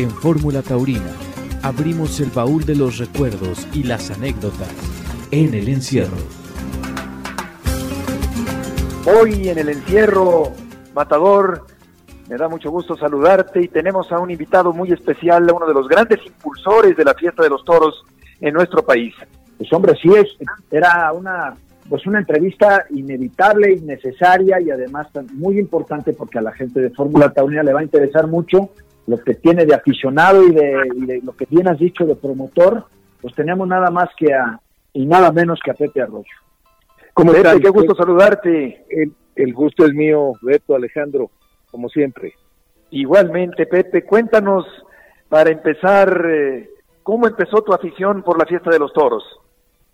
En Fórmula Taurina abrimos el baúl de los recuerdos y las anécdotas en el encierro. Hoy en el encierro, Matador, me da mucho gusto saludarte y tenemos a un invitado muy especial, uno de los grandes impulsores de la fiesta de los toros en nuestro país. Pues hombre, sí es, era una pues una entrevista inevitable, innecesaria y además muy importante porque a la gente de Fórmula Taurina le va a interesar mucho lo que tiene de aficionado y de, lo que bien has dicho de promotor, pues teníamos nada más que a, y nada menos que a Pepe Arroyo. ¿Cómo estás? Qué gusto saludarte. El, el gusto es mío, Beto, Alejandro, como siempre. Igualmente, Pepe, cuéntanos para empezar, eh, ¿cómo empezó tu afición por la fiesta de los toros?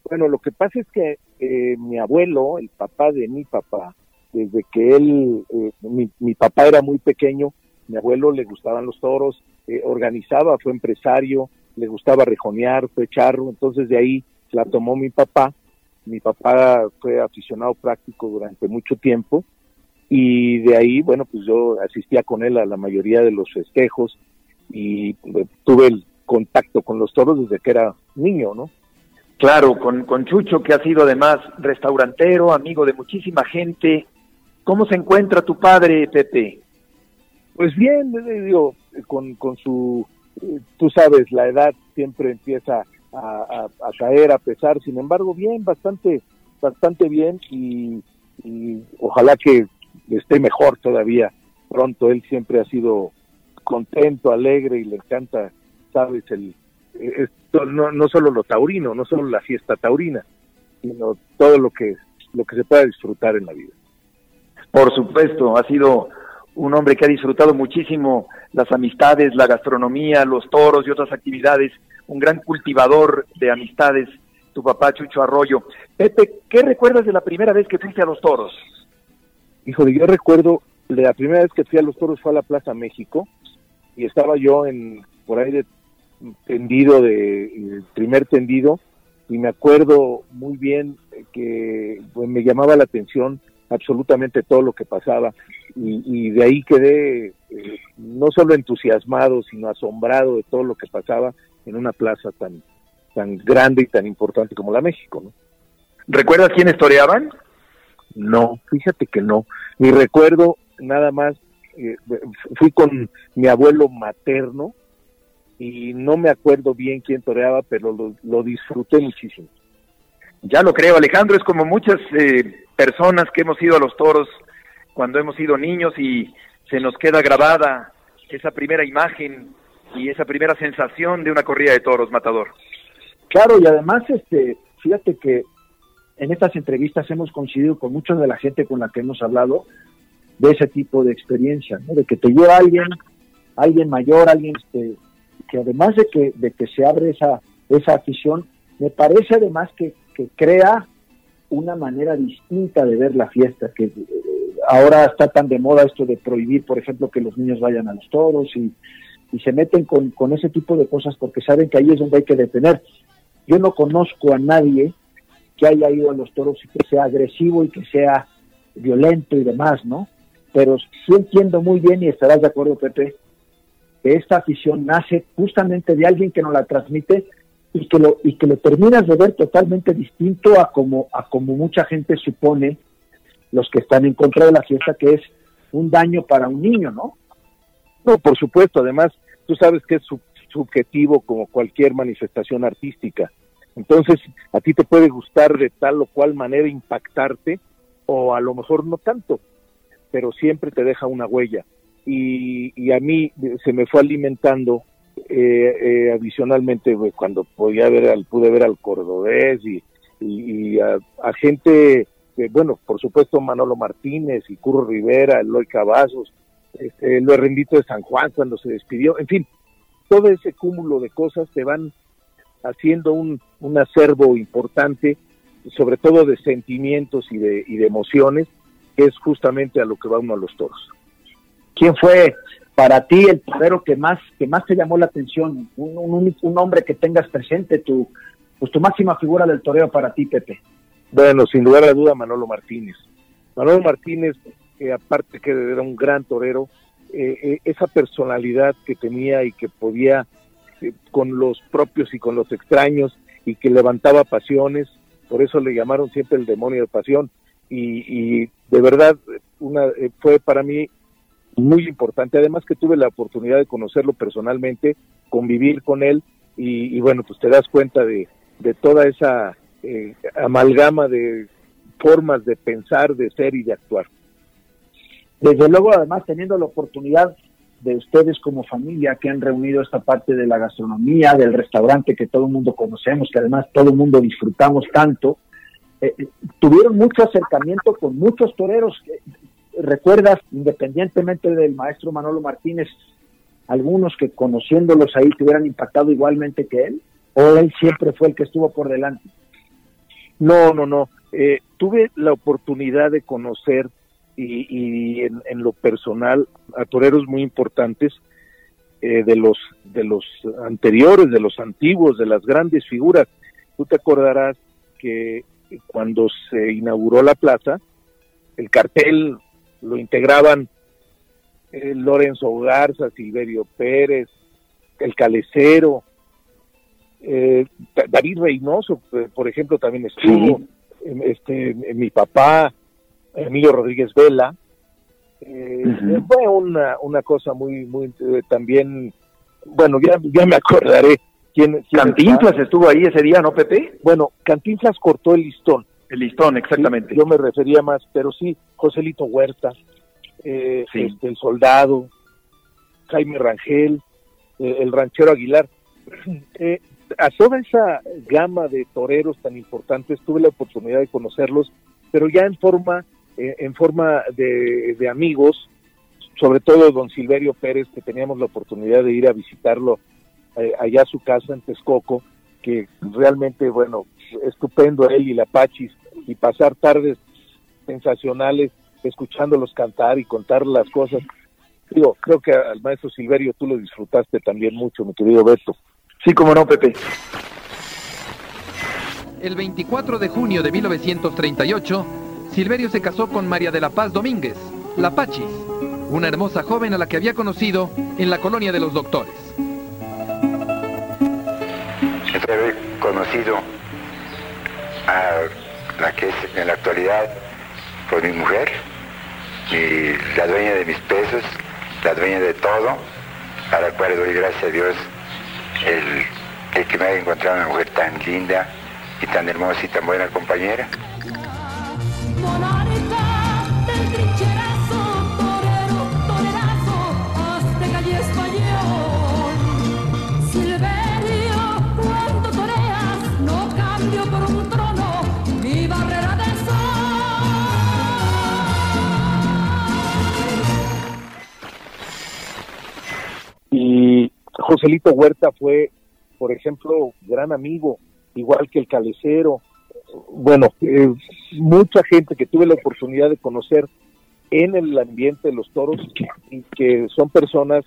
Bueno, lo que pasa es que eh, mi abuelo, el papá de mi papá, desde que él, eh, mi, mi, papá era muy pequeño, mi abuelo le gustaban los toros, eh, organizaba, fue empresario, le gustaba rejonear, fue charro, entonces de ahí la tomó mi papá. Mi papá fue aficionado práctico durante mucho tiempo y de ahí, bueno, pues yo asistía con él a la mayoría de los festejos y tuve el contacto con los toros desde que era niño, ¿no? Claro, con, con Chucho, que ha sido además restaurantero, amigo de muchísima gente. ¿Cómo se encuentra tu padre, Pepe? Pues bien, digo, con, con su, tú sabes, la edad siempre empieza a, caer, a pesar, sin embargo, bien, bastante, bastante bien y, y ojalá que esté mejor todavía pronto. Él siempre ha sido contento, alegre y le encanta, sabes, el, esto, no, no solo lo taurino, no solo la fiesta taurina, sino todo lo que, lo que se pueda disfrutar en la vida. Por supuesto, ha sido un hombre que ha disfrutado muchísimo las amistades, la gastronomía, los toros y otras actividades, un gran cultivador de amistades, tu papá Chucho Arroyo. Pepe, ¿qué recuerdas de la primera vez que fuiste a los toros? Híjole, yo recuerdo, la primera vez que fui a los toros fue a la Plaza México y estaba yo en por ahí de tendido de primer tendido y me acuerdo muy bien que pues, me llamaba la atención absolutamente todo lo que pasaba y, de ahí quedé eh, no solo entusiasmado sino asombrado de todo lo que pasaba en una plaza tan tan grande y tan importante como la México ¿no? ¿recuerdas quiénes toreaban? no fíjate que no mi recuerdo nada más eh, fui con mi abuelo materno y no me acuerdo bien quién toreaba, pero lo, disfruté muchísimo. Ya lo creo, Alejandro, es como muchas eh, personas que hemos ido a los toros cuando hemos sido niños y se nos queda grabada esa primera imagen y esa primera sensación de una corrida de toros, Matador. Claro, y además, este, fíjate que en estas entrevistas hemos coincidido con mucha de la gente con la que hemos hablado de ese tipo de experiencia, ¿no? de que te lleva alguien, alguien mayor, alguien este, que además de que, de que se abre esa, esa afición, me parece además que, que crea una manera distinta de ver la fiesta, que eh, ahora está tan de moda esto de prohibir, por ejemplo, que los niños vayan a los toros y, y se meten con, con ese tipo de cosas porque saben que ahí es donde hay que detener. Yo no conozco a nadie que haya ido a los toros y que sea agresivo y que sea violento y demás, ¿no? Pero sí entiendo muy bien y estarás de acuerdo, Pepe, esta afición nace justamente de alguien que nos la transmite y que lo y que lo terminas de ver totalmente distinto a como a como mucha gente supone los que están en contra de la fiesta que es un daño para un niño, ¿no? No, por supuesto, además tú sabes que es subjetivo como cualquier manifestación artística. Entonces, a ti te puede gustar de tal o cual manera impactarte o a lo mejor no tanto, pero siempre te deja una huella y, a mí se me fue alimentando eh, eh, adicionalmente pues, cuando podía ver al, pude ver al cordobés y, y, a, gente bueno por supuesto Manolo Martínez y Curro Rivera Eloy Cavazos este, lo rendito de San Juan cuando se despidió en fin todo ese cúmulo de cosas te van haciendo un, un acervo importante sobre todo de sentimientos y de, y de emociones que es justamente a lo que va uno a los toros. ¿Quién fue para ti el torero que más que más te llamó la atención? Un, hombre que tengas presente, tu, pues tu máxima figura del toreo para ti, Pepe. Bueno, sin lugar a duda, Manolo Martínez. Manolo Martínez, aparte que era un gran torero, eh, esa personalidad que tenía y que podía con los propios y con los extraños y que levantaba pasiones, por eso le llamaron siempre el demonio de pasión y, y de verdad una fue para mí muy importante, además que tuve la oportunidad de conocerlo personalmente, convivir con él y, bueno, pues te das cuenta de, de toda esa eh, amalgama de formas de pensar, de ser y de actuar. Desde luego, además, teniendo la oportunidad de ustedes como familia que han reunido esta parte de la gastronomía, del restaurante que todo el mundo conocemos, que además todo el mundo disfrutamos tanto, eh, eh, tuvieron mucho acercamiento con muchos toreros. ¿Recuerdas, independientemente del maestro Manolo Martínez, algunos que conociéndolos ahí te hubieran impactado igualmente que él? ¿O él siempre fue el que estuvo por delante? No, no, no. Eh, tuve la oportunidad de conocer y, en, lo personal a toreros muy importantes eh, de los de los anteriores, de los antiguos, de las grandes figuras. Tú te acordarás que cuando se inauguró la plaza, el cartel lo integraban eh, Lorenzo Garza, Silverio Pérez, el Calecero, eh, David Reynoso, eh, por ejemplo, también estuvo, este, mi papá, Emilio Rodríguez Vela. Fue una, una cosa muy, muy, también, bueno, ya, ya me acordaré. ¿Quién, Cantinflas estuvo ahí ese día, ¿no, Pepe? Bueno, Cantinflas cortó el listón. El listón, exactamente. yo me refería más, pero sí, Joselito Huerta, eh, este, el soldado, Jaime Rangel, eh, el ranchero Aguilar. Eh, a toda esa gama de toreros tan importantes tuve la oportunidad de conocerlos, pero ya en forma, en forma de, de, amigos, sobre todo don Silverio Pérez, que teníamos la oportunidad de ir a visitarlo allá a su casa en Texcoco, que realmente, bueno, estupendo él y la Pachis, y pasar tardes sensacionales escuchándolos cantar y contar las cosas. Digo, creo que al maestro Silverio tú lo disfrutaste también mucho, mi querido Beto. Sí, como no, Pepe. El 24 de junio de 1938, Silverio se casó con María de la Paz Domínguez, la Pachis, una hermosa joven a la que había conocido en la colonia de los doctores. Siempre he conocido a la que es en la actualidad por mi mujer, la dueña de mis pesos, la dueña de todo, a la cual doy gracias a Dios el que me haya encontrado una mujer tan linda y tan hermosa y tan buena compañera. Joselito Huerta fue, por ejemplo, gran amigo, igual que el Calecero. Bueno, eh, mucha gente que tuve la oportunidad de conocer en el ambiente de los toros y que son personas,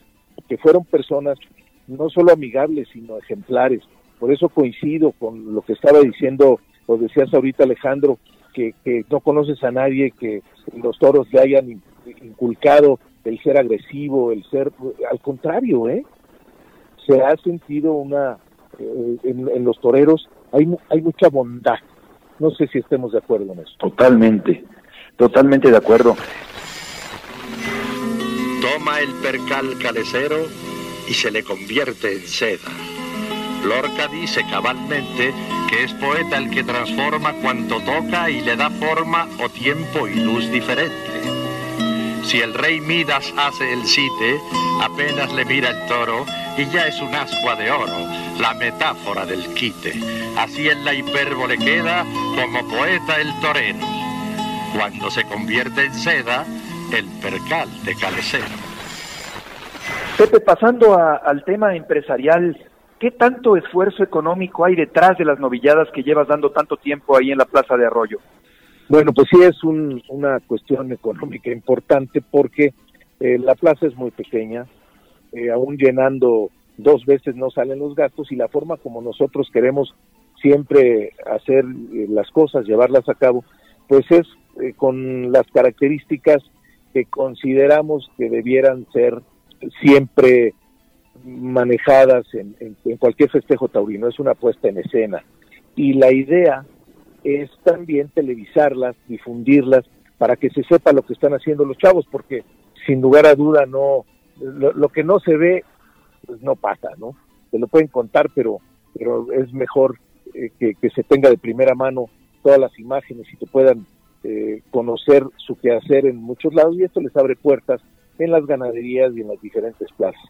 que fueron personas no solo amigables, sino ejemplares. Por eso coincido con lo que estaba diciendo, o decías ahorita Alejandro, que, que no conoces a nadie que los toros le hayan inculcado el ser agresivo, el ser, al contrario, ¿eh? Se ha sentido una, eh, en, los toreros hay, hay mucha bondad. No sé si estemos de acuerdo en eso. Totalmente, totalmente de acuerdo. Toma el percal calecero y se le convierte en seda. Lorca dice cabalmente que es poeta el que transforma cuanto toca y le da forma o tiempo y luz diferente. Si el rey Midas hace el cite, apenas le mira el toro y ya es un ascua de oro, la metáfora del quite. Así en la hipérbole queda como poeta el torero. Cuando se convierte en seda, el percal de calecero. Pepe, pasando al tema empresarial, ¿qué tanto esfuerzo económico hay detrás de las novilladas que llevas dando tanto tiempo ahí en la Plaza de Arroyo? Bueno, pues sí es una cuestión económica importante porque eh, la plaza es muy pequeña, eh, aún llenando dos veces no salen los gastos y la forma como nosotros queremos siempre hacer eh, las cosas, llevarlas a cabo, pues es con las características que consideramos que debieran ser siempre manejadas en, cualquier festejo taurino, es una puesta en escena. Y la idea es también televisarlas, difundirlas, para que se sepa lo que están haciendo los chavos, porque sin lugar a duda no, lo, que no se ve, pues no pasa, ¿no? Se lo pueden contar, pero, pero es mejor eh, que, se tenga de primera mano todas las imágenes y que puedan eh, conocer su quehacer en muchos lados y esto les abre puertas en las ganaderías y en las diferentes plazas.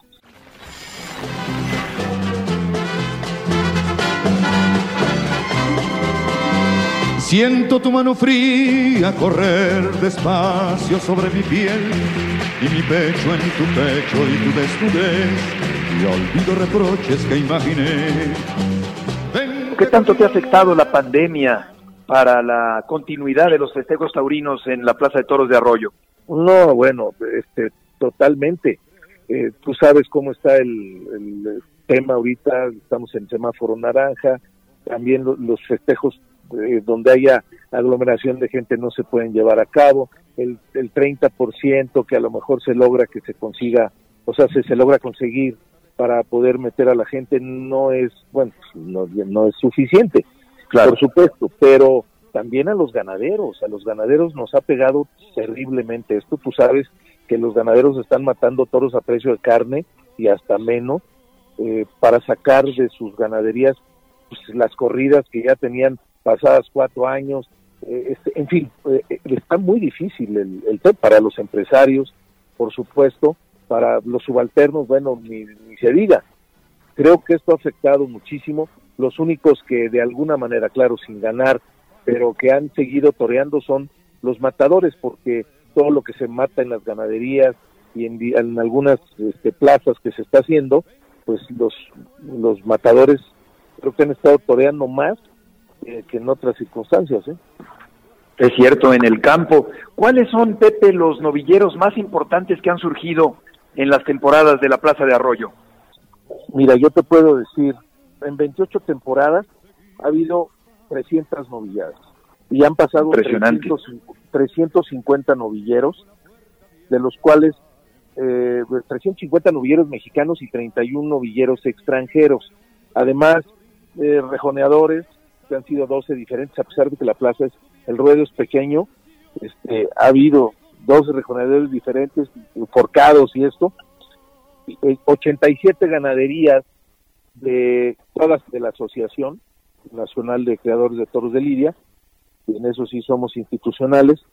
Siento tu mano fría correr despacio sobre mi piel y mi pecho en tu pecho y tu desnudez y olvido reproches que imaginé. ¿Qué tanto te ha afectado la pandemia para la continuidad de los festejos taurinos en la Plaza de Toros de Arroyo? No, bueno, este, totalmente. Eh, tú sabes cómo está el, tema ahorita, estamos en semáforo naranja, también los festejos eh, donde haya aglomeración de gente no se pueden llevar a cabo, el, el 30% que a lo mejor se logra que se consiga, o sea, se, se logra conseguir para poder meter a la gente no es, bueno, no, no es suficiente, claro. por supuesto, pero también a los ganaderos, a los ganaderos nos ha pegado terriblemente esto, tú sabes que los ganaderos están matando toros a precio de carne y hasta menos eh, para sacar de sus ganaderías pues, las corridas que ya tenían pasadas cuatro años. Eh, en fin, eh, está muy difícil el, el para los empresarios, por supuesto, para los subalternos, bueno, ni, ni se diga. Creo que esto ha afectado muchísimo. Los únicos que de alguna manera, claro, sin ganar, pero que han seguido toreando son los matadores, porque todo lo que se mata en las ganaderías y en, en algunas este, plazas que se está haciendo, pues los, los matadores creo que han estado toreando más que en otras circunstancias. ¿eh? Es cierto, en el campo. ¿Cuáles son, Pepe, los novilleros más importantes que han surgido en las temporadas de la Plaza de Arroyo? Mira, yo te puedo decir, en 28 temporadas ha habido 300 novilladas y han pasado 300, 350 novilleros, de los cuales eh, 350 novilleros mexicanos y 31 novilleros extranjeros. Además, eh, rejoneadores, que han sido 12 diferentes, a pesar de que la plaza es, el ruedo es pequeño, este, ha habido 12 rejoneadores diferentes, forcados y esto, 87 ganaderías de todas de la Asociación Nacional de Creadores de Toros de Lidia, y en eso sí somos institucionales,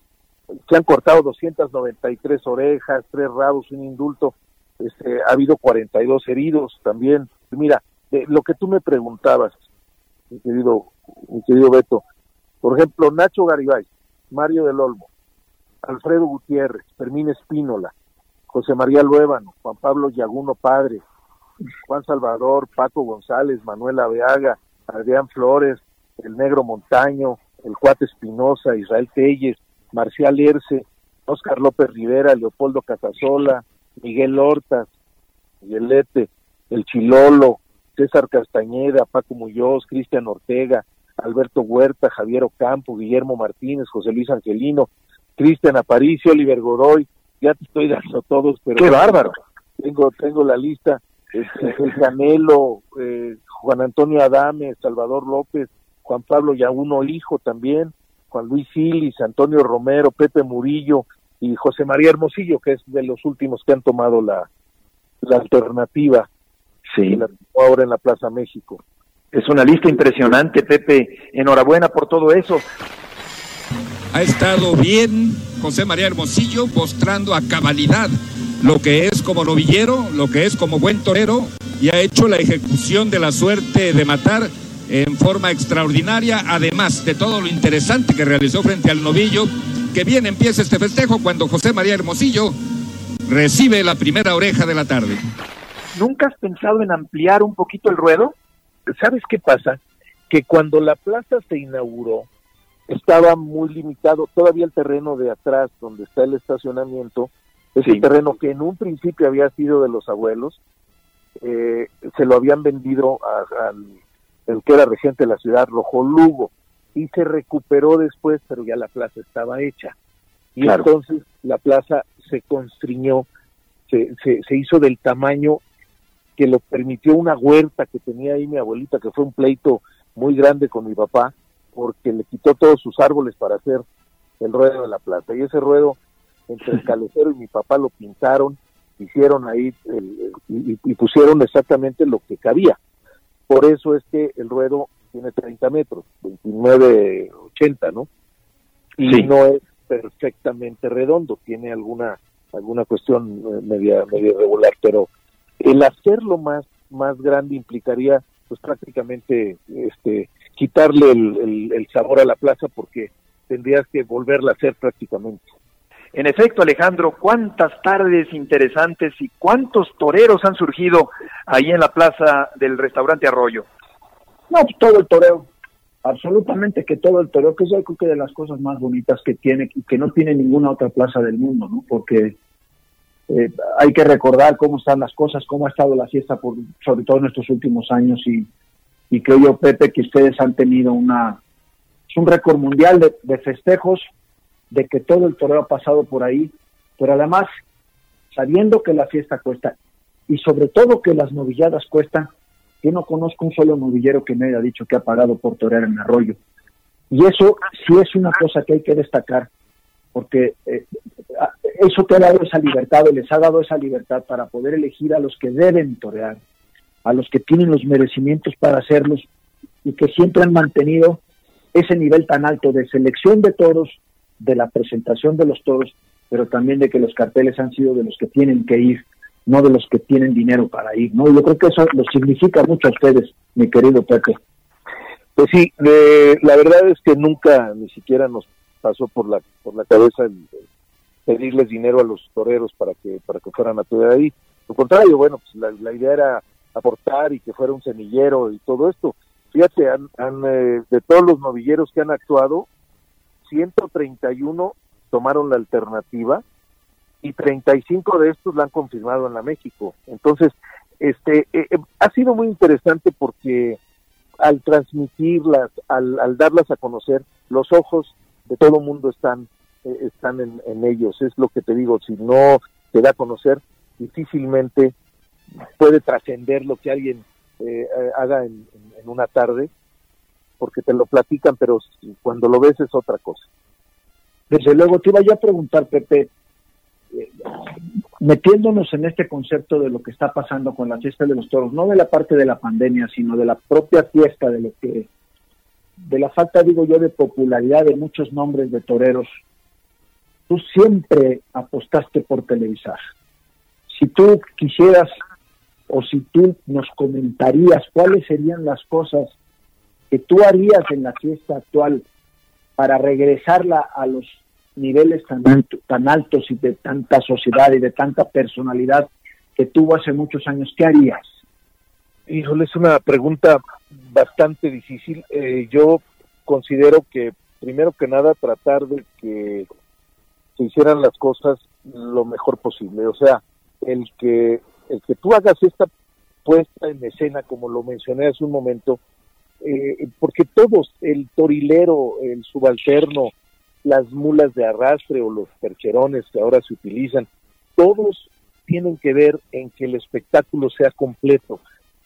se han cortado 293 orejas, tres rabos, un indulto, este, ha habido 42 heridos también. Mira, lo que tú me preguntabas, mi querido, mi querido Beto. Por ejemplo, Nacho Garibay, Mario del Olmo, Alfredo Gutiérrez, Fermín Espínola, José María Luébano, Juan Pablo Yaguno Padre, Juan Salvador, Paco González, Manuel Aveaga, Adrián Flores, el Negro Montaño, el Cuate Espinosa, Israel Telles, Marcial Erce, Oscar López Rivera, Leopoldo Casasola, Miguel Hortas, Miguelete, el Chilolo, César Castañeda, Paco Muñoz, Cristian Ortega, Alberto Huerta, Javier Ocampo, Guillermo Martínez, José Luis Angelino, Cristian Aparicio, Oliver Godoy, ya te estoy dando todos, pero... ¡Qué bárbaro! Tengo, tengo la lista, este, el Canelo, eh, Juan Antonio Adame, Salvador López, Juan Pablo Yaguno Hijo también, Juan Luis Silis, Antonio Romero, Pepe Murillo y José María Hermosillo, que es de los últimos que han tomado la, la alternativa Sí. ahora en la Plaza México. Es una lista impresionante, Pepe. Enhorabuena por todo eso. Ha estado bien José María Hermosillo mostrando a cabalidad lo que es como novillero, lo que es como buen torero y ha hecho la ejecución de la suerte de matar en forma extraordinaria, además de todo lo interesante que realizó frente al novillo, que bien empieza este festejo cuando José María Hermosillo recibe la primera oreja de la tarde. ¿Nunca has pensado en ampliar un poquito el ruedo? ¿Sabes qué pasa? Que cuando la plaza se inauguró, estaba muy limitado, todavía el terreno de atrás, donde está el estacionamiento, ese terreno que en un principio había sido de los abuelos, eh, se lo habían vendido al el que era regente de la ciudad, Rojo Lugo, y se recuperó después, pero ya la plaza estaba hecha. Y entonces la plaza se constriñó, se, se, se hizo del tamaño que lo permitió una huerta que tenía ahí mi abuelita, que fue un pleito muy grande con mi papá, porque le quitó todos sus árboles para hacer el ruedo de la plaza. Y ese ruedo, entre el calecero y mi papá lo pintaron, hicieron ahí y, pusieron exactamente lo que cabía. Por eso es que el ruedo tiene 30 metros, 29, 80, ¿no? Y no es perfectamente redondo, tiene alguna alguna cuestión eh, media media irregular, pero el hacerlo más más grande implicaría pues prácticamente este quitarle el, el sabor a la plaza porque tendrías que volverla a hacer prácticamente. En efecto, Alejandro, cuántas tardes interesantes y cuántos toreros han surgido ahí en la plaza del restaurante Arroyo. No, pues, todo el toreo, absolutamente que todo el toreo, que es yo creo que de las cosas más bonitas que tiene y que no tiene ninguna otra plaza del mundo, ¿no? Porque eh, hay que recordar cómo están las cosas, cómo ha estado la fiesta, por, sobre todo en estos últimos años y, y creo yo, Pepe, que ustedes han tenido una, es un récord mundial de, festejos de que todo el toreo ha pasado por ahí, pero además, sabiendo que la fiesta cuesta y sobre todo que las novilladas cuestan, yo no conozco un solo novillero que me haya dicho que ha pagado por torear en arroyo. Y eso sí es una cosa que hay que destacar, porque eh, eso te ha dado esa libertad, o les ha dado esa libertad para poder elegir a los que deben torear, a los que tienen los merecimientos para hacerlos y que siempre han mantenido ese nivel tan alto de selección de toros, de la presentación de los toros, pero también de que los carteles han sido de los que tienen que ir, no de los que tienen dinero para ir, ¿no? Yo creo que eso lo significa mucho a ustedes, mi querido Pepe. Pues sí, la verdad es que nunca ni siquiera nos pasó por la por la cabeza el, pedirles dinero a los toreros para que para que fueran a torear ahí. Lo contrario, bueno, pues la, idea era aportar y que fuera un semillero y todo esto. Fíjate, han, han eh, de todos los novilleros que han actuado, 131 tomaron la alternativa y 35 de estos la han confirmado en la México. Entonces, este eh, eh, ha sido muy interesante porque al transmitirlas, al, darlas a conocer, los ojos de todo mundo están eh, están en, ellos. Es lo que te digo, si no se da a conocer, difícilmente puede trascender lo que alguien haga en, una tarde porque te lo platican, pero cuando lo ves es otra cosa. Desde luego, te iba a preguntar, Pepe, eh, metiéndonos en este concepto de lo que está pasando con la fiesta de los toros, no de la parte de la pandemia, sino de la propia fiesta, de lo que, de la falta, digo yo, de popularidad de muchos nombres de toreros, tú siempre apostaste por televisar. Si tú quisieras o si tú nos comentarías cuáles serían las cosas que tú harías en la fiesta actual para regresarla a los niveles tan, tan altos y de tanta sociedad y de tanta personalidad que tuvo hace muchos años, ¿qué harías? Híjole, es una pregunta bastante difícil. Eh, yo considero que, primero que nada, tratar de que se hicieran las cosas lo mejor posible. O sea, el que, el que tú hagas esta puesta en escena, como lo mencioné hace un momento, eh, porque todos, el torilero, el subalterno, las mulas de arrastre o los percherones que ahora se utilizan, todos tienen que ver en que el espectáculo sea completo.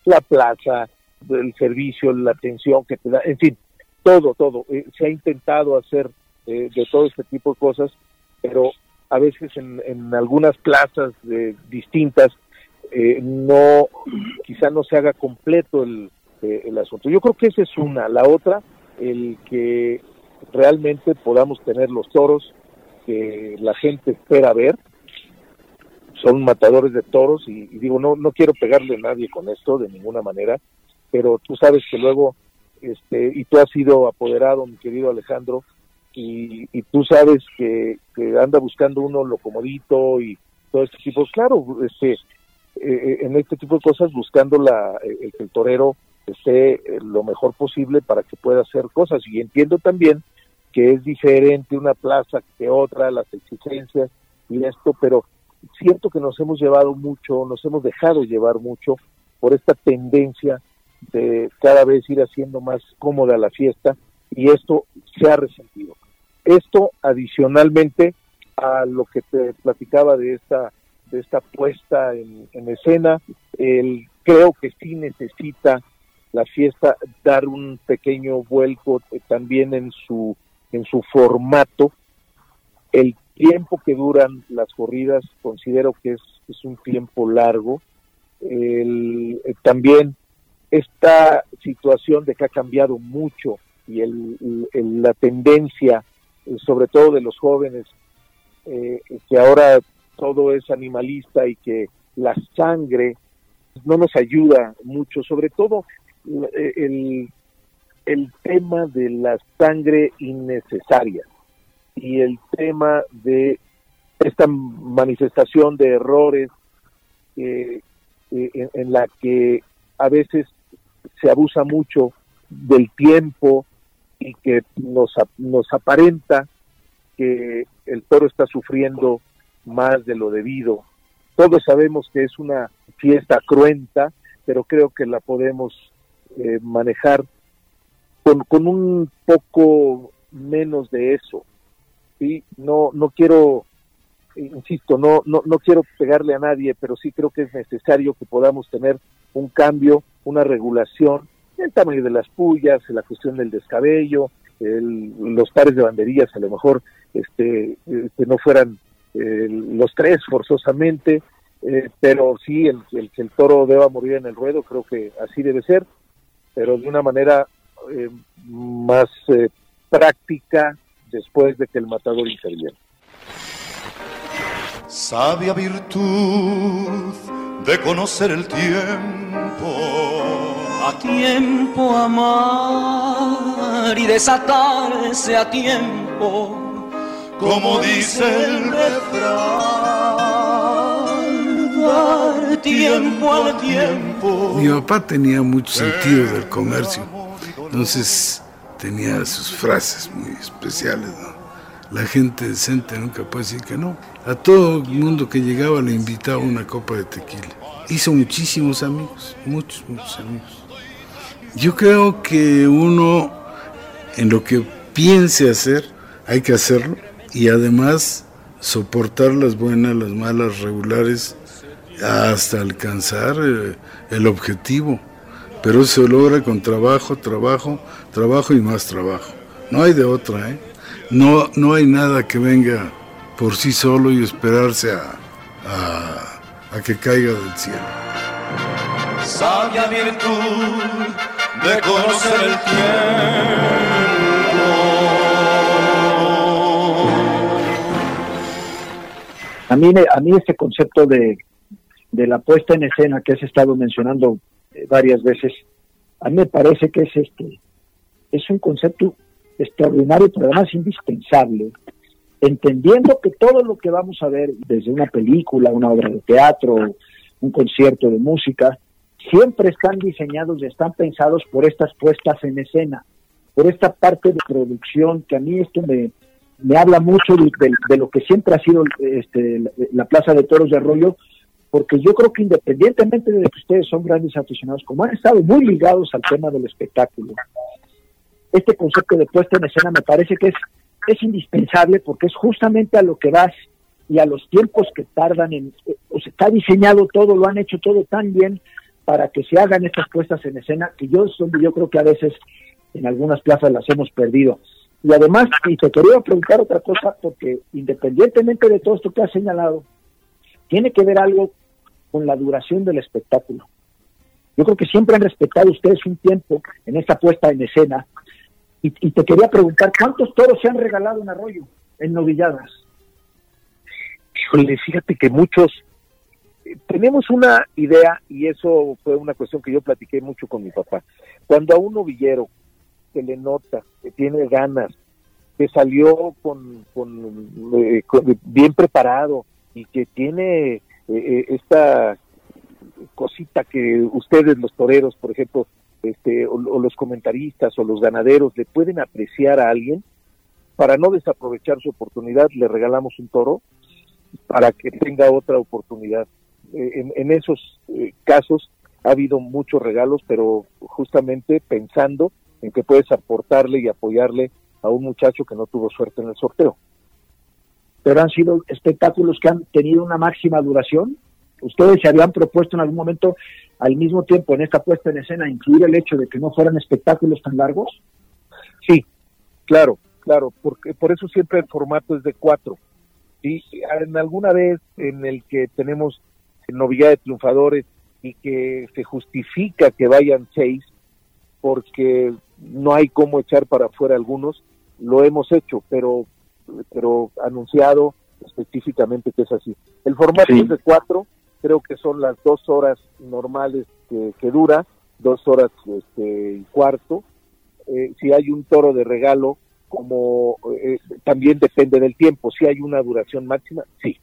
La plaza, el servicio, la atención que te da, en fin, todo, todo. Eh, se ha intentado hacer eh, de todo este tipo de cosas, pero a veces en, en algunas plazas distintas no, quizá no se haga completo el, este, el asunto. Yo creo que esa es una. La otra, el que realmente podamos tener los toros que la gente espera ver. Son matadores de toros y, digo, no, no quiero pegarle a nadie con esto de ninguna manera, pero tú sabes que luego, este, y tú has sido apoderado, mi querido Alejandro, y, y tú sabes que, que anda buscando uno lo comodito y todo este tipo, claro, este, eh, en este tipo de cosas buscando la, el, el torero esté eh, lo mejor posible para que pueda hacer cosas. Y entiendo también que es diferente una plaza que otra, las exigencias y esto, pero siento que nos hemos llevado mucho, nos hemos dejado llevar mucho por esta tendencia de cada vez ir haciendo más cómoda la fiesta y esto se ha resentido. Esto adicionalmente a lo que te platicaba de esta de esta puesta en, escena, el, creo que sí necesita la fiesta dar un pequeño vuelco también en su en su formato. El tiempo que duran las corridas considero que es, un tiempo largo. Eh, también esta situación de que ha cambiado mucho y el, la tendencia, eh, sobre todo de los jóvenes, eh, que ahora todo es animalista y que la sangre no nos ayuda mucho, sobre todo el, el tema de la sangre innecesaria y el tema de esta manifestación de errores en, en, la que a veces se abusa mucho del tiempo y que nos, nos aparenta que el toro está sufriendo más de lo debido. Todos sabemos que es una fiesta cruenta, pero creo que la podemos eh, manejar con, con un poco menos de eso. ¿Sí? No, no quiero, insisto, no, no, no quiero pegarle a nadie, pero sí creo que es necesario que podamos tener un cambio, una regulación, el tamaño de las pullas, la cuestión del descabello, los pares de banderillas a lo mejor este, que no fueran los tres forzosamente, eh, pero sí el, el, que el toro deba morir en el ruedo, creo que así debe ser, pero de una manera eh, más eh, práctica después de que el matador interviene. Sabia virtud de conocer el tiempo. A tiempo amar y desatarse a tiempo, como dice el refrán, dar tiempo al tiempo. Mi papá tenía mucho sentido del comercio, entonces tenía sus frases muy especiales. La gente decente nunca puede decir que no. A todo el mundo que llegaba le invitaba una copa de tequila. Hizo muchísimos amigos, muchos, muchos amigos. Yo creo que uno, en lo que piense hacer, hay que hacerlo y además soportar las buenas, las malas, regulares, hasta alcanzar eh, el objetivo. Pero eso se logra con trabajo, trabajo, trabajo y más trabajo. No hay de otra, ¿eh? No, no hay nada que venga por sí solo y esperarse a, a, que caiga del cielo. Sabia virtud de conocer el tiempo. A mí, a mí este concepto de, de la puesta en escena que has estado mencionando eh, varias veces, a mí me parece que es este es un concepto extraordinario, pero además indispensable, entendiendo que todo lo que vamos a ver, desde una película, una obra de teatro, un concierto de música, siempre están diseñados y están pensados por estas puestas en escena, por esta parte de producción que a mí esto me, me habla mucho de, lo que siempre ha sido este, la Plaza de Toros de Arroyo, porque yo creo que independientemente de que ustedes son grandes aficionados, como han estado muy ligados al tema del espectáculo, este concepto de puesta en escena me parece que es, es indispensable porque es justamente a lo que vas y a los tiempos que tardan en, o sea, está diseñado todo, lo han hecho todo tan bien para que se hagan estas puestas en escena, que yo donde yo creo que a veces en algunas plazas las hemos perdido. Y además, y te quería preguntar otra cosa, porque independientemente de todo esto que has señalado, tiene que ver algo con la duración del espectáculo. Yo creo que siempre han respetado ustedes un tiempo en esta puesta en escena y, te quería preguntar, ¿cuántos toros se han regalado en Arroyo, en novilladas? Híjole, fíjate que muchos eh, tenemos una idea y eso fue una cuestión que yo platiqué mucho con mi papá. Cuando a un novillero que le nota, que tiene ganas, que salió con, con, eh, bien preparado y que tiene eh, esta cosita que ustedes los toreros, por ejemplo, este, o, los comentaristas o los ganaderos le pueden apreciar a alguien, para no desaprovechar su oportunidad, le regalamos un toro para que tenga otra oportunidad. Eh, en, esos eh, casos ha habido muchos regalos, pero justamente pensando en que puedes aportarle y apoyarle a un muchacho que no tuvo suerte en el sorteo. Pero han sido espectáculos que han tenido una máxima duración. ¿Ustedes se habían propuesto en algún momento, al mismo tiempo, en esta puesta en escena, incluir el hecho de que no fueran espectáculos tan largos? Sí, claro, claro, porque por eso siempre el formato es de cuatro. Y en alguna vez en el que tenemos novillada de triunfadores y que se justifica que vayan seis, porque no hay cómo echar para afuera algunos, lo hemos hecho, pero, pero anunciado específicamente que es así. El formato es de cuatro, creo que son las dos horas normales que, dura, dos horas este, y cuarto. Eh, si hay un toro de regalo, como eh, también depende del tiempo, si hay una duración máxima, sí,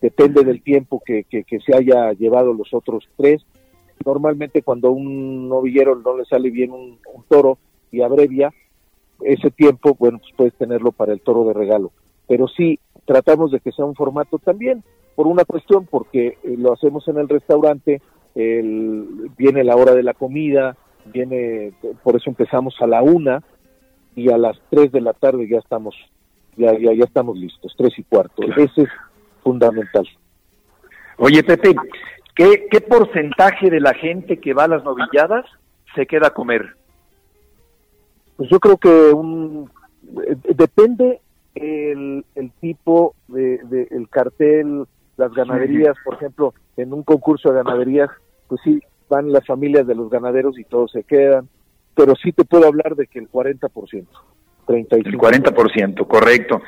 depende del tiempo que, que, se haya llevado los otros tres. Normalmente cuando un novillero no le sale bien un, toro y abrevia, ese tiempo, bueno, pues puedes tenerlo para el toro de regalo. Pero sí, tratamos de que sea un formato también, por una cuestión, porque eh, lo hacemos en el restaurante, el, viene la hora de la comida, viene, por eso empezamos a la una, y a las 3 de la tarde ya estamos ya ya, ya estamos listos, tres y cuarto. Ese es fundamental. Oye, Pepe, ¿qué, ¿qué porcentaje de la gente que va a las novilladas se queda a comer? Pues yo creo que un, eh, depende el, el tipo de, de, el cartel, las ganaderías, por ejemplo, en un concurso de ganaderías, pues sí, van las familias de los ganaderos y todos se quedan pero sí te puedo hablar de que el 40%, 35%. El 40%, correcto.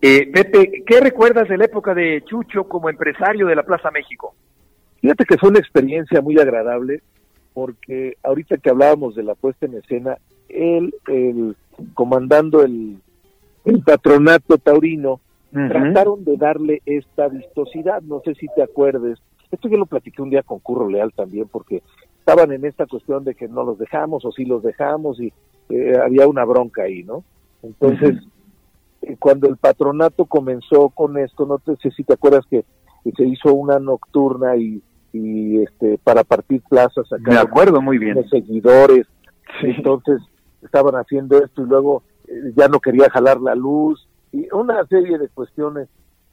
Eh, Pepe, ¿qué recuerdas de la época de Chucho como empresario de la Plaza México? Fíjate que fue una experiencia muy agradable, porque ahorita que hablábamos de la puesta en escena, él, el, comandando el, el patronato taurino, trataron de darle esta vistosidad, no sé si te acuerdes, esto yo lo platiqué un día con Curro Leal también, porque estaban en esta cuestión de que no los dejamos o sí los dejamos y eh, había una bronca ahí, ¿no? Entonces, eh, cuando el patronato comenzó con esto, no sé si te acuerdas que, se hizo una nocturna y, y este para partir plazas acá. Me acuerdo muy bien. seguidores. Entonces, estaban haciendo esto y luego eh, ya no quería jalar la luz y una serie de cuestiones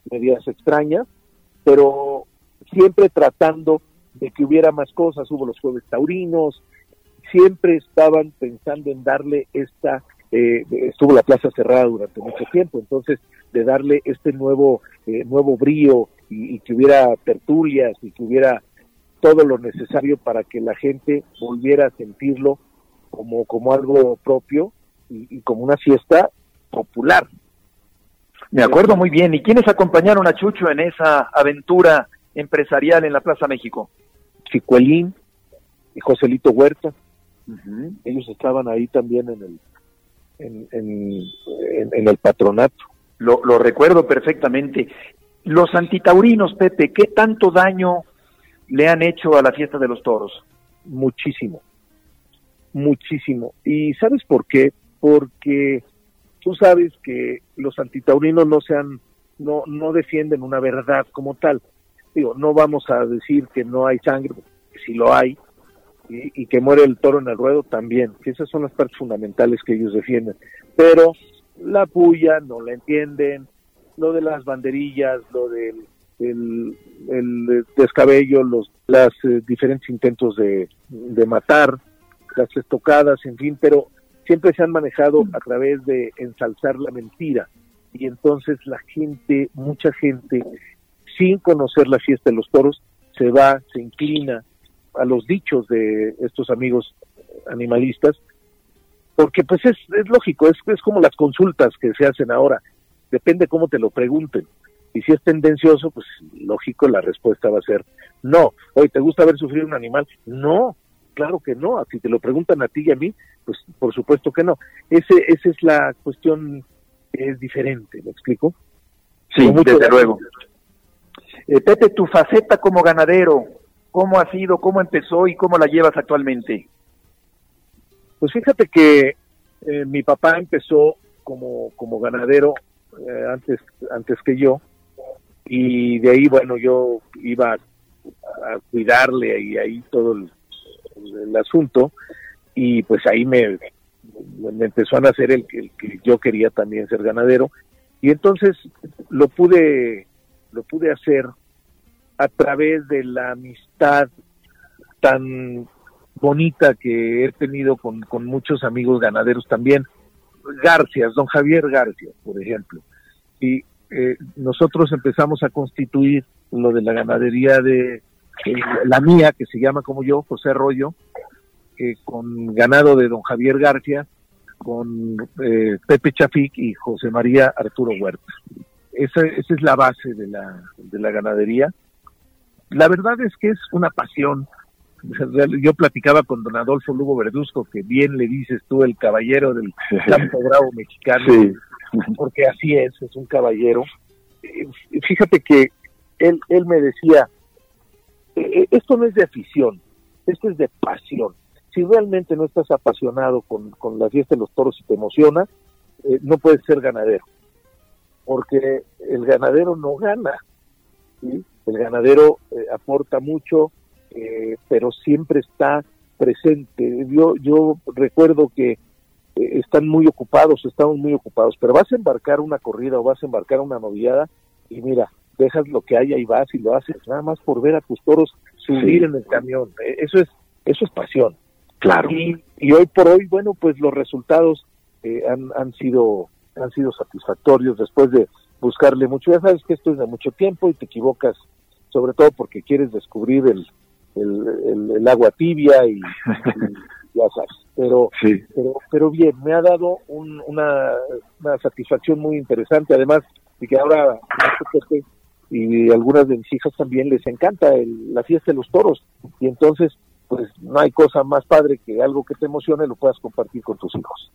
medias extrañas, pero siempre tratando de que hubiera más cosas, hubo los jueves taurinos, siempre estaban pensando en darle esta, eh, estuvo la plaza cerrada durante mucho tiempo, entonces de darle este nuevo, eh, nuevo brío y, que hubiera tertulias y que hubiera todo lo necesario para que la gente volviera a sentirlo como, como algo propio y, y como una fiesta popular. Me acuerdo muy bien. ¿Y quiénes acompañaron a Chucho en esa aventura empresarial en la Plaza México? Chicuelín y Joselito Huerta. Ellos estaban ahí también en el, en, el patronato. Lo, lo recuerdo perfectamente. Los antitaurinos, Pepe, ¿qué tanto daño le han hecho a la fiesta de los toros? Muchísimo, muchísimo. ¿Y sabes por qué? Porque tú sabes que los antitaurinos no sean, no, no defienden una verdad como tal digo, no vamos a decir que no hay sangre, si lo hay, y, que muere el toro en el ruedo también, que esas son las partes fundamentales que ellos defienden. Pero la puya no la entienden, lo de las banderillas, lo del el, descabello, los las eh, diferentes intentos de, de matar, las estocadas, en fin, pero siempre se han manejado a través de ensalzar la mentira. Y entonces la gente, mucha gente, sin conocer la fiesta de los toros, se va, se inclina a los dichos de estos amigos animalistas, porque pues es, es lógico, es, es como las consultas que se hacen ahora, depende cómo te lo pregunten. Y si es tendencioso, pues lógico, la respuesta va a ser no. Hoy, ¿te gusta ver sufrir un animal? No, claro que no. Si te lo preguntan a ti y a mí, pues por supuesto que no. Ese, esa es la cuestión que es diferente, ¿me explico? Sí, desde luego. Eh, Pepe, tu faceta como ganadero, ¿cómo ha sido, cómo empezó y cómo la llevas actualmente? Pues fíjate que eh, mi papá empezó como, como ganadero eh, antes, antes que yo y de ahí, bueno, yo iba a, cuidarle y ahí todo el, asunto y pues ahí me, empezó a nacer el, el, que yo quería también ser ganadero Y entonces lo pude, lo pude hacer a través de la amistad tan bonita que he tenido con, con muchos amigos ganaderos también. Garcias, don Javier García, por ejemplo. Y eh, nosotros empezamos a constituir lo de la ganadería de eh, la mía, que se llama como yo, José Arroyo, eh, con ganado de don Javier García, con Pepe Chafik y José María Arturo Huerta. Esa, esa es la base de la, de la ganadería. La verdad es que es una pasión. Yo platicaba con don Adolfo Lugo Verduzco, que bien le dices tú, el caballero del campo bravo mexicano, porque así es, es un caballero. Fíjate que él, él me decía, esto no es de afición, esto es de pasión. Si realmente no estás apasionado con, con la fiesta de los toros y te emociona, eh, no puedes ser ganadero, porque el ganadero no gana, el ganadero eh, aporta mucho, eh, pero siempre está presente. Yo, yo recuerdo que están muy ocupados, estamos muy ocupados, pero vas a embarcar una corrida o vas a embarcar una noviada y mira, dejas lo que hay y vas y lo haces nada más por ver a tus toros subir en el camión. Eso es, eso es pasión. Claro. Y, hoy por hoy, bueno, pues los resultados eh, han, han sido han sido satisfactorios después de buscarle mucho. Ya sabes que esto es de mucho tiempo y te equivocas, sobre todo porque quieres descubrir el, el, agua tibia y, ya sabes. Pero, pero, pero bien, me ha dado una, una satisfacción muy interesante. Además, y que ahora y algunas de mis hijas también les encanta la fiesta de los toros. Y entonces pues no hay cosa más padre que algo que te emocione lo puedas compartir con tus hijos.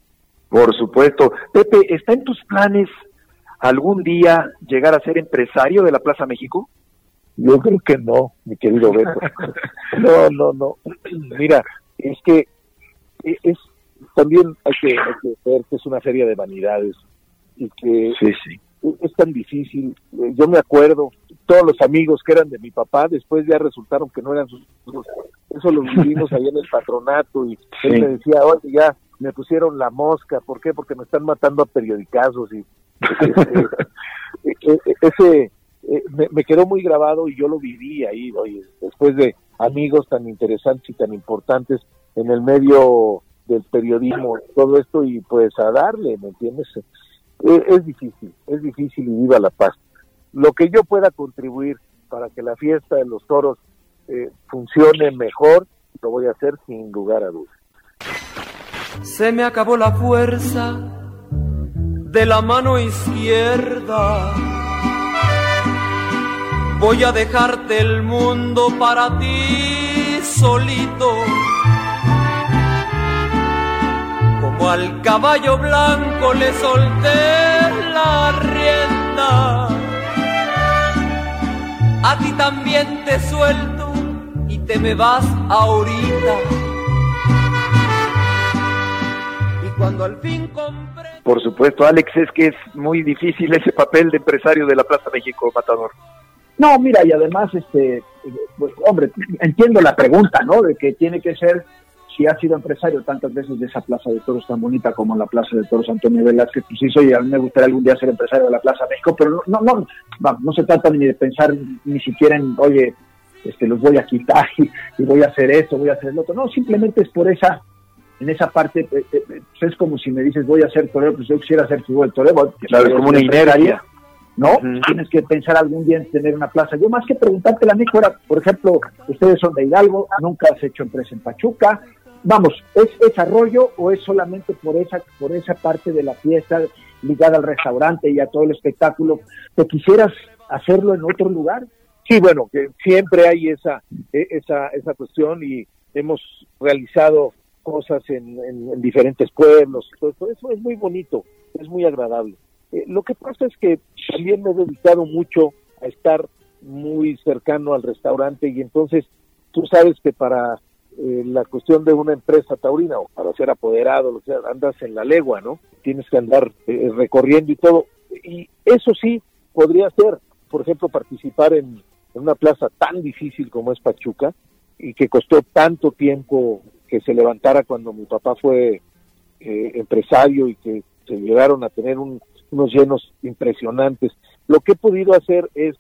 Por supuesto. Pepe, ¿está en tus planes algún día llegar a ser empresario de la Plaza México? Yo creo que no, mi querido Beto. no, no, no. Mira, es que e, es también hay que, ver que es una feria de vanidades y que sí, sí. Es tan difícil. Yo me acuerdo, todos los amigos que eran de mi papá, después ya resultaron que no eran sus hijos. Eso lo vivimos ahí en el patronato y él me decía, oye, ya me pusieron la mosca, ¿por qué? Porque me están matando a periodicazos y este, e, e, ese eh, me, quedó muy grabado y yo lo viví ahí, oye, después de amigos tan interesantes y tan importantes en el medio del periodismo, todo esto y pues a darle, ¿me entiendes? Es difícil, es difícil y viva la paz lo que yo pueda contribuir para que la fiesta de los toros eh, funcione mejor, lo voy a hacer sin lugar a dudas. Se me acabó la fuerza de la mano izquierda. Voy a dejarte el mundo para ti solito. Como al caballo blanco le solté la rienda a ti también te suelto y te me vas ahorita. Y cuando al fin compré... Por supuesto, Alex, es que es muy difícil ese papel de empresario de la Plaza México, Matador. No, mira, y además, este, pues, hombre, entiendo la pregunta, ¿no? De que tiene que ser si ha sido empresario tantas veces de esa plaza de toros tan bonita como la plaza de toros Antonio Velázquez, pues sí, soy, a mí me gustaría algún día ser empresario de la Plaza México, pero no, no, no, no se trata ni de pensar ni siquiera en, oye, este, los voy a quitar y, voy a hacer esto, voy a hacer el otro, no, simplemente es por esa, en esa parte, eh, eh, pues es como si me dices voy a ser torero, pues yo quisiera ser fútbol torero, claro, es como una inercia. ¿no? Tienes que pensar algún día en tener una plaza. Yo más que preguntarte la fuera, por ejemplo, ustedes son de Hidalgo, nunca has hecho empresa en Pachuca, vamos, ¿es desarrollo o es solamente por esa, por esa parte de la fiesta ligada al restaurante y a todo el espectáculo? ¿Te quisieras hacerlo en otro lugar? Sí, bueno, que siempre hay esa, e, esa, esa cuestión y hemos realizado cosas en, en, diferentes pueblos, todo eso es muy bonito, es muy agradable. Eh, lo que pasa es que también me he dedicado mucho a estar muy cercano al restaurante y entonces tú sabes que para eh, la cuestión de una empresa taurina o para ser apoderado, o sea, andas en la legua, ¿no? Tienes que andar eh, recorriendo y todo. Y eso sí podría ser, por ejemplo, participar en, una plaza tan difícil como es Pachuca y que costó tanto tiempo que se levantara cuando mi papá fue eh, empresario y que se llegaron a tener un, unos llenos impresionantes. Lo que he podido hacer es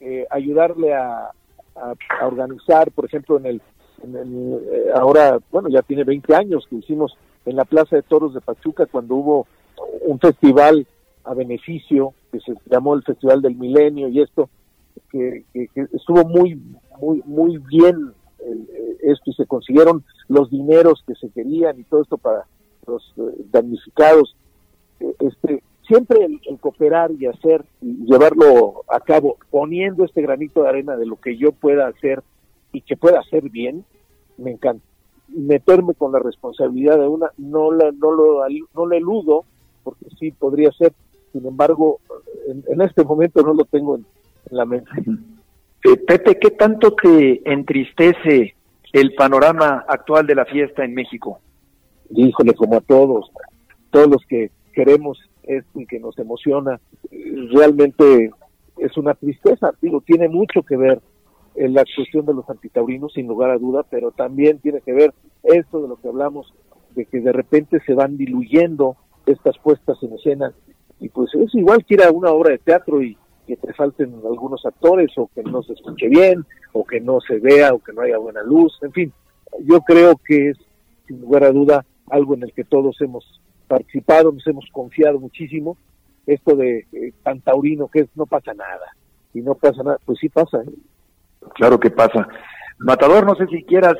eh, ayudarle a, organizar, por ejemplo, en el, eh, ahora, bueno, ya tiene 20 años que hicimos en la Plaza de Toros de Pachuca cuando hubo un festival a beneficio que se llamó el Festival del Milenio y esto que, estuvo muy muy muy bien eh, esto y se consiguieron los dineros que se querían y todo esto para los eh, damnificados. Este siempre el, cooperar y hacer y llevarlo a cabo poniendo este granito de arena de lo que yo pueda hacer y que pueda hacer bien me encanta. Meterme con la responsabilidad de una no la no lo no le eludo porque sí podría ser. Sin embargo en, este momento no lo tengo en, la mente. Eh, Pepe qué tanto te entristece el panorama actual de la fiesta en México híjole como a todos todos los que queremos esto y que nos emociona realmente es una tristeza digo tiene mucho que ver en la cuestión de los antitaurinos, sin lugar a duda, pero también tiene que ver esto de lo que hablamos, de que de repente se van diluyendo estas puestas en escena. Y pues es igual que ir a una obra de teatro y que te falten algunos actores o que no se escuche bien o que no se vea o que no haya buena luz. En fin, yo creo que es, sin lugar a duda, algo en el que todos hemos participado, nos hemos confiado muchísimo. Esto de eh, tan taurino que es no pasa nada. Y no pasa nada, pues sí pasa. ¿eh? Claro que pasa. Matador, no sé si quieras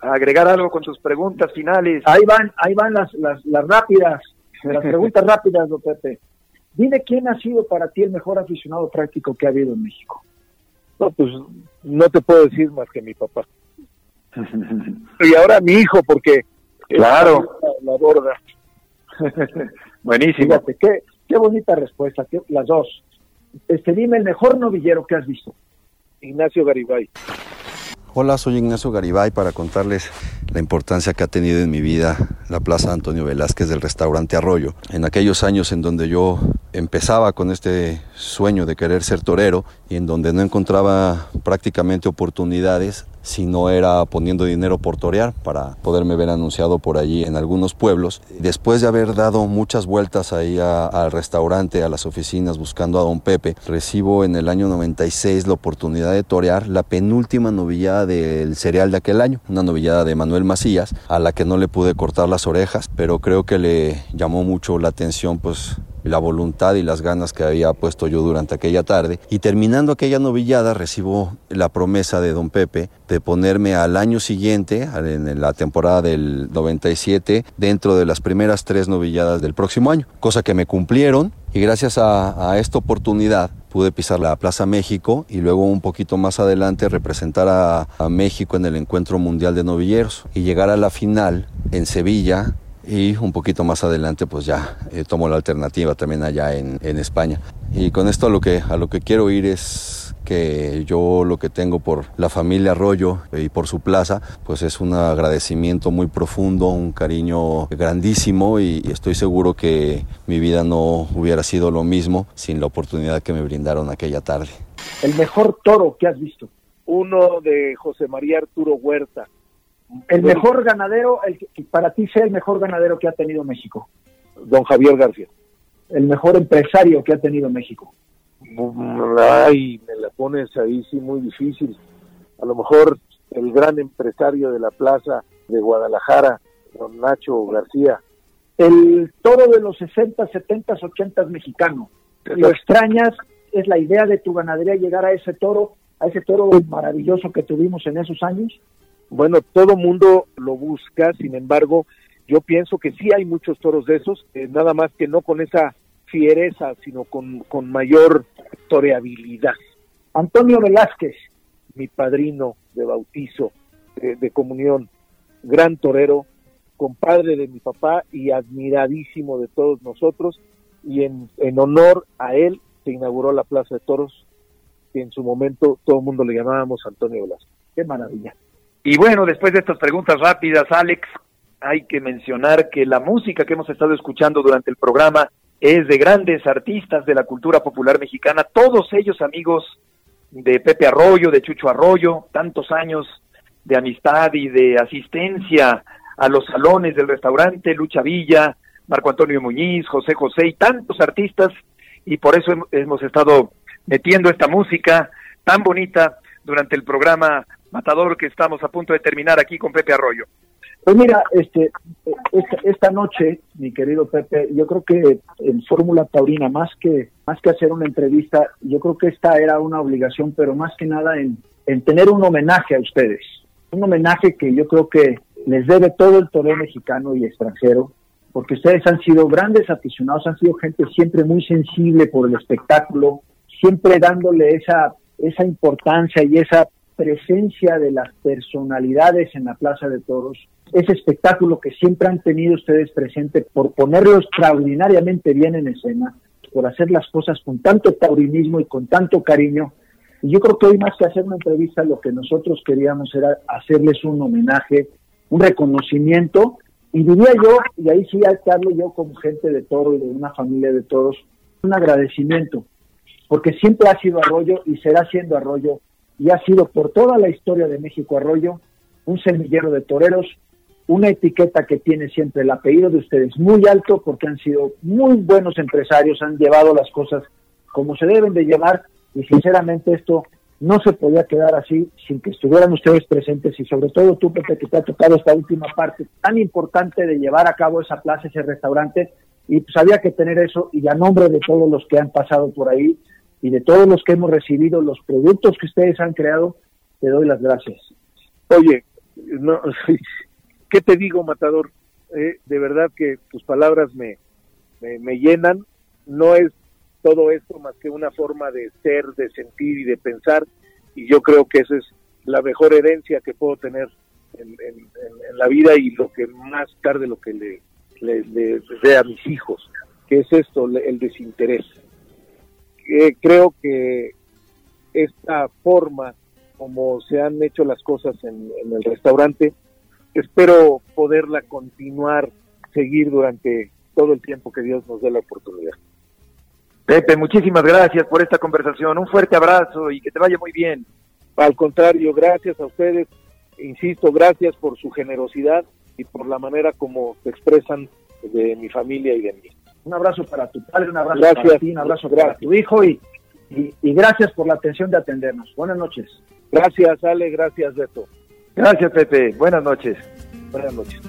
agregar algo con tus preguntas finales. Ahí van, ahí van las, las, las rápidas, las preguntas rápidas, don Pepe. Dime quién ha sido para ti el mejor aficionado práctico que ha habido en México. No, pues no te puedo decir más que mi papá. y ahora mi hijo, porque claro la, borda. Buenísimo. Fíjate, qué, qué bonita respuesta, las dos. Este, dime el mejor novillero que has visto. Ignacio Garibay. Hola, soy Ignacio Garibay para contarles la importancia que ha tenido en mi vida la Plaza Antonio Velázquez del restaurante Arroyo. En aquellos años en donde yo empezaba con este sueño de querer ser torero y en donde no encontraba prácticamente oportunidades, si no era poniendo dinero por torear para poderme ver anunciado por allí en algunos pueblos. Después de haber dado muchas vueltas ahí al restaurante, a las oficinas buscando a don Pepe, recibo en el año 96 la oportunidad de torear la penúltima novillada del cereal de aquel año, una novillada de Manuel Macías, a la que no le pude cortar las orejas, pero creo que le llamó mucho la atención pues la voluntad y las ganas que había puesto yo durante aquella tarde. Y terminando aquella novillada recibo la promesa de don Pepe de ponerme al año siguiente, en la temporada del 97, dentro de las primeras tres novilladas del próximo año, cosa que me cumplieron y gracias a, esta oportunidad pude pisar la Plaza México y luego un poquito más adelante representar a, México en el Encuentro Mundial de Novilleros y llegar a la final en Sevilla y un poquito más adelante pues ya eh, tomo la alternativa también allá en, España. Y con esto a lo, que, a lo que quiero ir es que yo lo que tengo por la familia Arroyo y por su plaza, pues es un agradecimiento muy profundo, un cariño grandísimo y estoy seguro que mi vida no hubiera sido lo mismo sin la oportunidad que me brindaron aquella tarde. El mejor toro que has visto. Uno de José María Arturo Huerta, el mejor ganadero, el que para ti sea el mejor ganadero que ha tenido México. Don Javier García. El mejor empresario que ha tenido México. Ay, me la pones ahí sí muy difícil. A lo mejor el gran empresario de la plaza de Guadalajara, don Nacho García. El toro de los 60, 70, 80 mexicano. Lo extrañas, es la idea de tu ganadería llegar a ese toro, a ese toro maravilloso que tuvimos en esos años bueno, todo mundo lo busca, sin embargo, yo pienso que sí hay muchos toros de esos, eh, nada más que no con esa fiereza, sino con, con mayor toreabilidad. Antonio Velázquez. Mi padrino de bautizo, de, comunión, gran torero, compadre de mi papá y admiradísimo de todos nosotros, y en, en honor a él se inauguró la Plaza de Toros, que en su momento todo el mundo le llamábamos Antonio Velázquez. Qué maravilla. Y bueno, después de estas preguntas rápidas, Alex, hay que mencionar que la música que hemos estado escuchando durante el programa es de grandes artistas de la cultura popular mexicana, todos ellos amigos de Pepe Arroyo, de Chucho Arroyo, tantos años de amistad y de asistencia a los salones del restaurante, Lucha Villa, Marco Antonio Muñiz, José José y tantos artistas, y por eso hemos estado metiendo esta música tan bonita durante el programa Matador que estamos a punto de terminar aquí con Pepe Arroyo. Pues mira, este, esta, noche, mi querido Pepe, yo creo que en Fórmula Taurina, más que, más que hacer una entrevista, yo creo que esta era una obligación, pero más que nada en, en tener un homenaje a ustedes. Un homenaje que yo creo que les debe todo el toreo mexicano y extranjero, porque ustedes han sido grandes aficionados, han sido gente siempre muy sensible por el espectáculo, siempre dándole esa, esa importancia y esa presencia de las personalidades en la Plaza de Toros, ese espectáculo que siempre han tenido ustedes presente por ponerlo extraordinariamente bien en escena, por hacer las cosas con tanto taurinismo y con tanto cariño. Y yo creo que hoy más que hacer una entrevista, lo que nosotros queríamos era hacerles un homenaje, un reconocimiento, y diría yo, y ahí sí que hablo yo como gente de toro y de una familia de toros, un agradecimiento, porque siempre ha sido Arroyo y será siendo Arroyo y ha sido por toda la historia de México Arroyo un semillero de toreros, una etiqueta que tiene siempre el apellido de ustedes muy alto porque han sido muy buenos empresarios, han llevado las cosas como se deben de llevar y sinceramente esto no se podía quedar así sin que estuvieran ustedes presentes y sobre todo tú, Pepe, que te ha tocado esta última parte tan importante de llevar a cabo esa plaza, ese restaurante y pues había que tener eso y a nombre de todos los que han pasado por ahí, y de todos los que hemos recibido los productos que ustedes han creado, te doy las gracias. Oye, no, ¿qué te digo, Matador? Eh, de verdad que tus palabras me, me, llenan. No es todo esto más que una forma de ser, de sentir y de pensar. Y yo creo que esa es la mejor herencia que puedo tener en, la vida y lo que más tarde lo que le, le, le dé a mis hijos, que es esto, el desinterés creo que esta forma como se han hecho las cosas en, el restaurante, espero poderla continuar, seguir durante todo el tiempo que Dios nos dé la oportunidad. Pepe, muchísimas gracias por esta conversación. Un fuerte abrazo y que te vaya muy bien. Al contrario, gracias a ustedes. Insisto, gracias por su generosidad y por la manera como se expresan de mi familia y de mí. Un abrazo para tu padre, un abrazo para ti, un abrazo para tu hijo y, y, gracias por la atención de atendernos. Buenas noches. Gracias, Ale, gracias, Beto. Gracias, Pepe. Buenas noches. Buenas noches.